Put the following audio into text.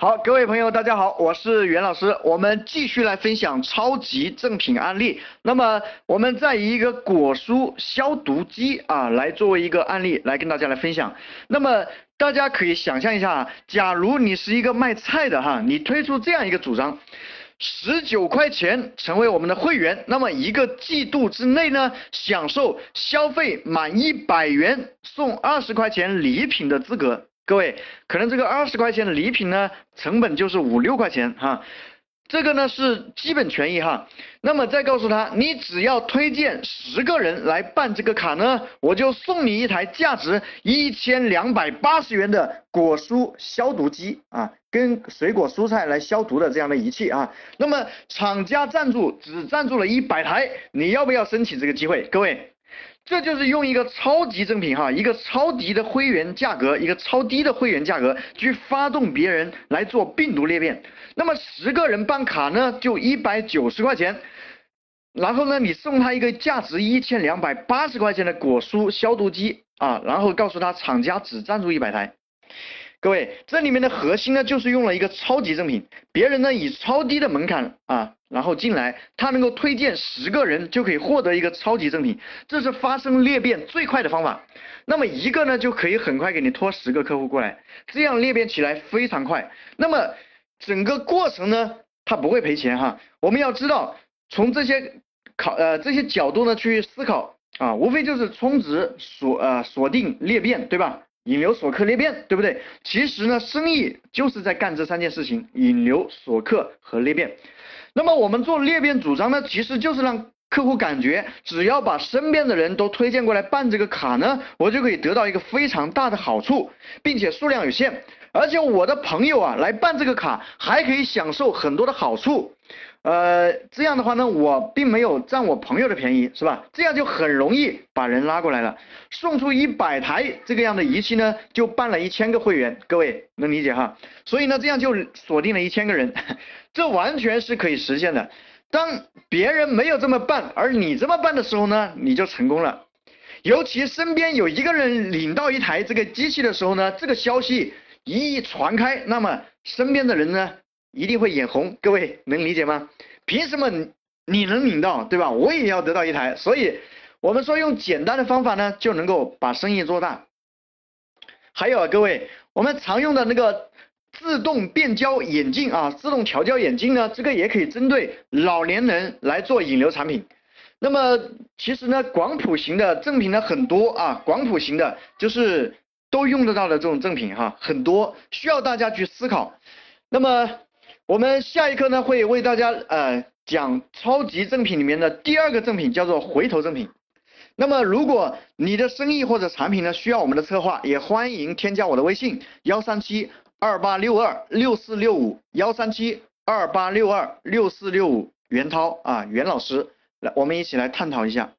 好，各位朋友，大家好，我是袁老师，我们继续来分享超级正品案例。那么我们再以一个果蔬消毒机啊来作为一个案例来跟大家来分享。那么大家可以想象一下，假如你是一个卖菜的哈，你推出这样一个主张，十九块钱成为我们的会员，那么一个季度之内呢，享受消费满一百元送二十块钱礼品的资格。各位，可能这个二十块钱的礼品呢，成本就是五六块钱哈，这个呢是基本权益哈。那么再告诉他，你只要推荐十个人来办这个卡呢，我就送你一台价值一千两百八十元的果蔬消毒机啊，跟水果蔬菜来消毒的这样的仪器啊。那么厂家赞助只赞助了一百台，你要不要申请这个机会？各位。这就是用一个超级赠品哈，一个超级的会员价格，一个超低的会员价格去发动别人来做病毒裂变。那么十个人办卡呢，就一百九十块钱。然后呢，你送他一个价值一千两百八十块钱的果蔬消毒机啊，然后告诉他厂家只赞助一百台。各位，这里面的核心呢，就是用了一个超级赠品，别人呢以超低的门槛啊，然后进来，他能够推荐十个人就可以获得一个超级赠品，这是发生裂变最快的方法。那么一个呢就可以很快给你拖十个客户过来，这样裂变起来非常快。那么整个过程呢，他不会赔钱哈。我们要知道，从这些考呃这些角度呢去思考啊，无非就是充值锁呃锁定裂变，对吧？引流锁客裂变，对不对？其实呢，生意就是在干这三件事情：引流、锁客和裂变。那么我们做裂变主张呢，其实就是让客户感觉，只要把身边的人都推荐过来办这个卡呢，我就可以得到一个非常大的好处，并且数量有限。而且我的朋友啊来办这个卡，还可以享受很多的好处。呃，这样的话呢，我并没有占我朋友的便宜，是吧？这样就很容易把人拉过来了。送出一百台这个样的仪器呢，就办了一千个会员，各位能理解哈？所以呢，这样就锁定了一千个人，这完全是可以实现的。当别人没有这么办，而你这么办的时候呢，你就成功了。尤其身边有一个人领到一台这个机器的时候呢，这个消息一传开，那么身边的人呢？一定会眼红，各位能理解吗？凭什么你能领到，对吧？我也要得到一台，所以我们说用简单的方法呢，就能够把生意做大。还有啊，各位，我们常用的那个自动变焦眼镜啊，自动调焦眼镜呢，这个也可以针对老年人来做引流产品。那么其实呢，广谱型的赠品呢很多啊，广谱型的就是都用得到的这种赠品哈，很多需要大家去思考。那么。我们下一课呢会为大家呃讲超级赠品里面的第二个赠品，叫做回头赠品。那么如果你的生意或者产品呢需要我们的策划，也欢迎添加我的微信幺三七二八六二六四六五幺三七二八六二六四六五袁涛啊袁老师来，我们一起来探讨一下。